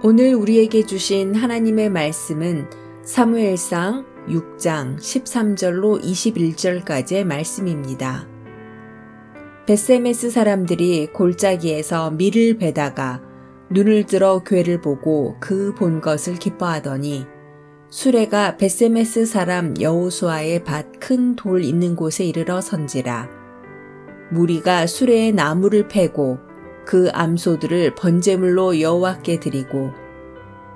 오늘 우리에게 주신 하나님의 말씀은 사무엘상 6장 13절로 21절까지의 말씀입니다. 베세메스 사람들이 골짜기에서 밀을 베다가 눈을 들어 괴를 보고 그 본 것을 기뻐하더니 수레가 베세메스 사람 여호수아의 밭 큰 돌 있는 곳에 이르러 선지라 무리가 수레에 나무를 패고 그 암소들을 번제물로 여호와께 드리고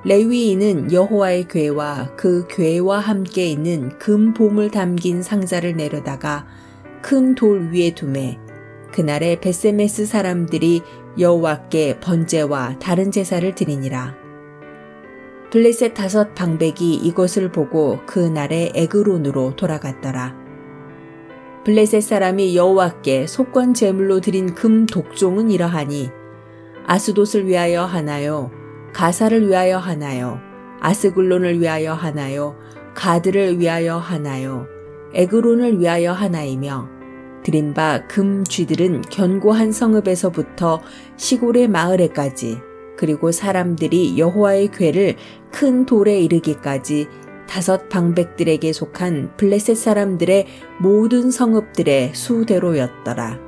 레위인은 여호와의 궤와 그 궤와 함께 있는 금 보물 담긴 상자를 내려다가 큰 돌 위에 두매 그날에 베세메스 사람들이 여호와께 번제와 다른 제사를 드리니라. 블레셋 다섯 방백이 이것을 보고 그 날에 에그론으로 돌아갔더라. 블레셋 사람이 여호와께 속건 제물로 드린 금 독종은 이러하니 아스돗을 위하여 하나요? 가사를 위하여 하나요? 아스글론을 위하여 하나요? 가드를 위하여 하나요? 에그론을 위하여 하나이며 드린 바 금 쥐들은 견고한 성읍에서부터 시골의 마을에까지 그리고 사람들이 여호와의 궤를 큰 돌에 이르기까지 다섯 방백들에게 속한 블레셋 사람들의 모든 성읍들의 수대로였더라.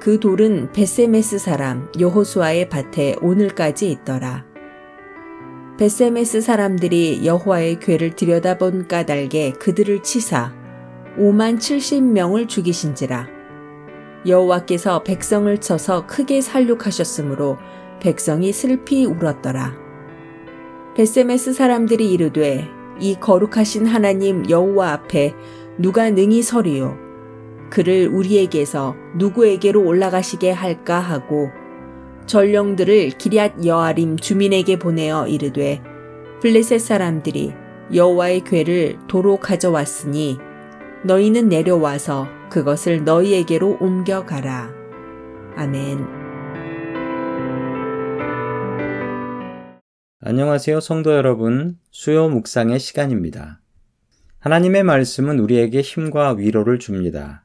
그 돌은 베세메스 사람 여호수아의 밭에 오늘까지 있더라. 베세메스 사람들이 여호와의 궤를 들여다본 까닭에 그들을 치사 5만 70명을 죽이신지라. 여호와께서 백성을 쳐서 크게 살육하셨으므로 백성이 슬피 울었더라. 베세메스 사람들이 이르되 이 거룩하신 하나님 여호와 앞에 누가 능히 서리요 그를 우리에게서 누구에게로 올라가시게 할까 하고 전령들을 기럇 여아림 주민에게 보내어 이르되 블레셋 사람들이 여호와의 궤를 도로 가져왔으니 너희는 내려와서 그것을 너희에게로 옮겨가라. 아멘. 안녕하세요, 성도 여러분. 수요 묵상의 시간입니다. 하나님의 말씀은 우리에게 힘과 위로를 줍니다.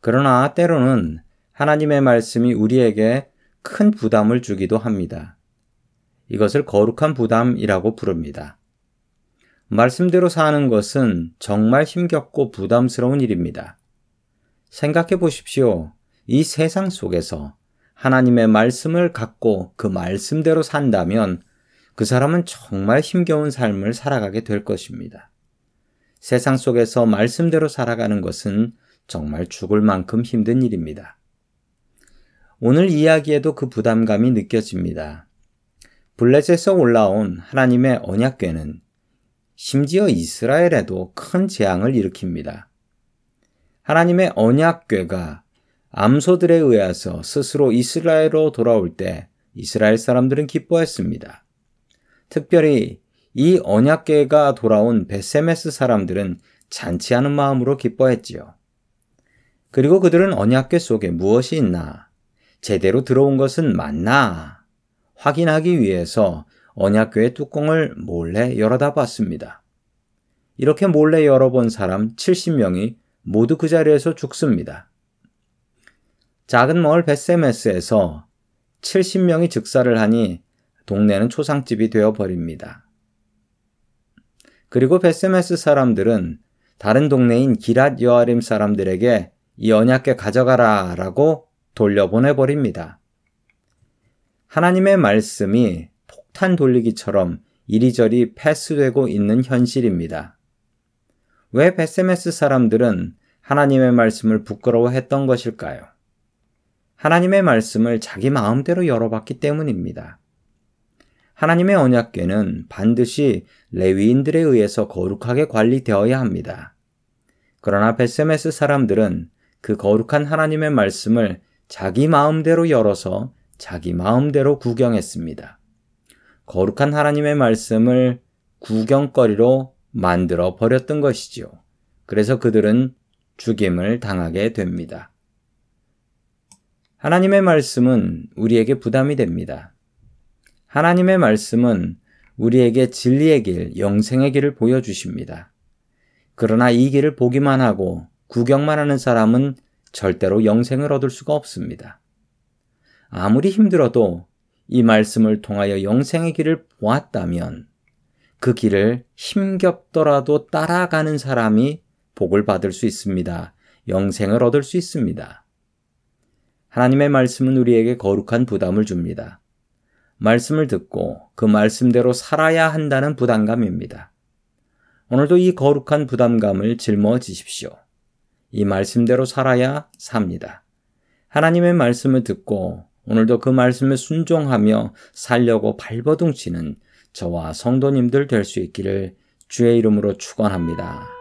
그러나 때로는 하나님의 말씀이 우리에게 큰 부담을 주기도 합니다. 이것을 거룩한 부담이라고 부릅니다. 말씀대로 사는 것은 정말 힘겹고 부담스러운 일입니다. 생각해 보십시오. 이 세상 속에서 하나님의 말씀을 갖고 그 말씀대로 산다면 그 사람은 정말 힘겨운 삶을 살아가게 될 것입니다. 세상 속에서 말씀대로 살아가는 것은 정말 죽을 만큼 힘든 일입니다. 오늘 이야기에도 그 부담감이 느껴집니다. 블레셋에서 올라온 하나님의 언약궤는 심지어 이스라엘에도 큰 재앙을 일으킵니다. 하나님의 언약궤가 암소들에 의해서 스스로 이스라엘로 돌아올 때 이스라엘 사람들은 기뻐했습니다. 특별히 이 언약계가 돌아온 베세메스 사람들은 잔치하는 마음으로 기뻐했지요. 그리고 그들은 언약계 속에 무엇이 있나, 제대로 들어온 것은 맞나 확인하기 위해서 언약궤의 뚜껑을 몰래 열어다 봤습니다. 이렇게 몰래 열어본 사람 70명이 모두 그 자리에서 죽습니다. 작은 마을 베세메스에서 70명이 즉사를 하니 동네는 초상집이 되어 버립니다. 그리고 베세메스 사람들은 다른 동네인 기랏 여아림 사람들에게 이 언약궤 가져가라 라고 돌려보내 버립니다. 하나님의 말씀이 폭탄 돌리기처럼 이리저리 패스되고 있는 현실입니다. 왜 베세메스 사람들은 하나님의 말씀을 부끄러워했던 것일까요? 하나님의 말씀을 자기 마음대로 열어봤기 때문입니다. 하나님의 언약궤는 반드시 레위인들에 의해서 거룩하게 관리되어야 합니다. 그러나 베세메스 사람들은 그 거룩한 하나님의 말씀을 자기 마음대로 열어서 자기 마음대로 구경했습니다. 거룩한 하나님의 말씀을 구경거리로 만들어 버렸던 것이지요. 그래서 그들은 죽임을 당하게 됩니다. 하나님의 말씀은 우리에게 부담이 됩니다. 하나님의 말씀은 우리에게 진리의 길, 영생의 길을 보여주십니다. 그러나 이 길을 보기만 하고 구경만 하는 사람은 절대로 영생을 얻을 수가 없습니다. 아무리 힘들어도 이 말씀을 통하여 영생의 길을 보았다면 그 길을 힘겹더라도 따라가는 사람이 복을 받을 수 있습니다. 영생을 얻을 수 있습니다. 하나님의 말씀은 우리에게 거룩한 부담을 줍니다. 말씀을 듣고 그 말씀대로 살아야 한다는 부담감입니다. 오늘도 이 거룩한 부담감을 짊어지십시오. 이 말씀대로 살아야 삽니다. 하나님의 말씀을 듣고 오늘도 그 말씀에 순종하며 살려고 발버둥치는 저와 성도님들 될 수 있기를 주의 이름으로 축원합니다.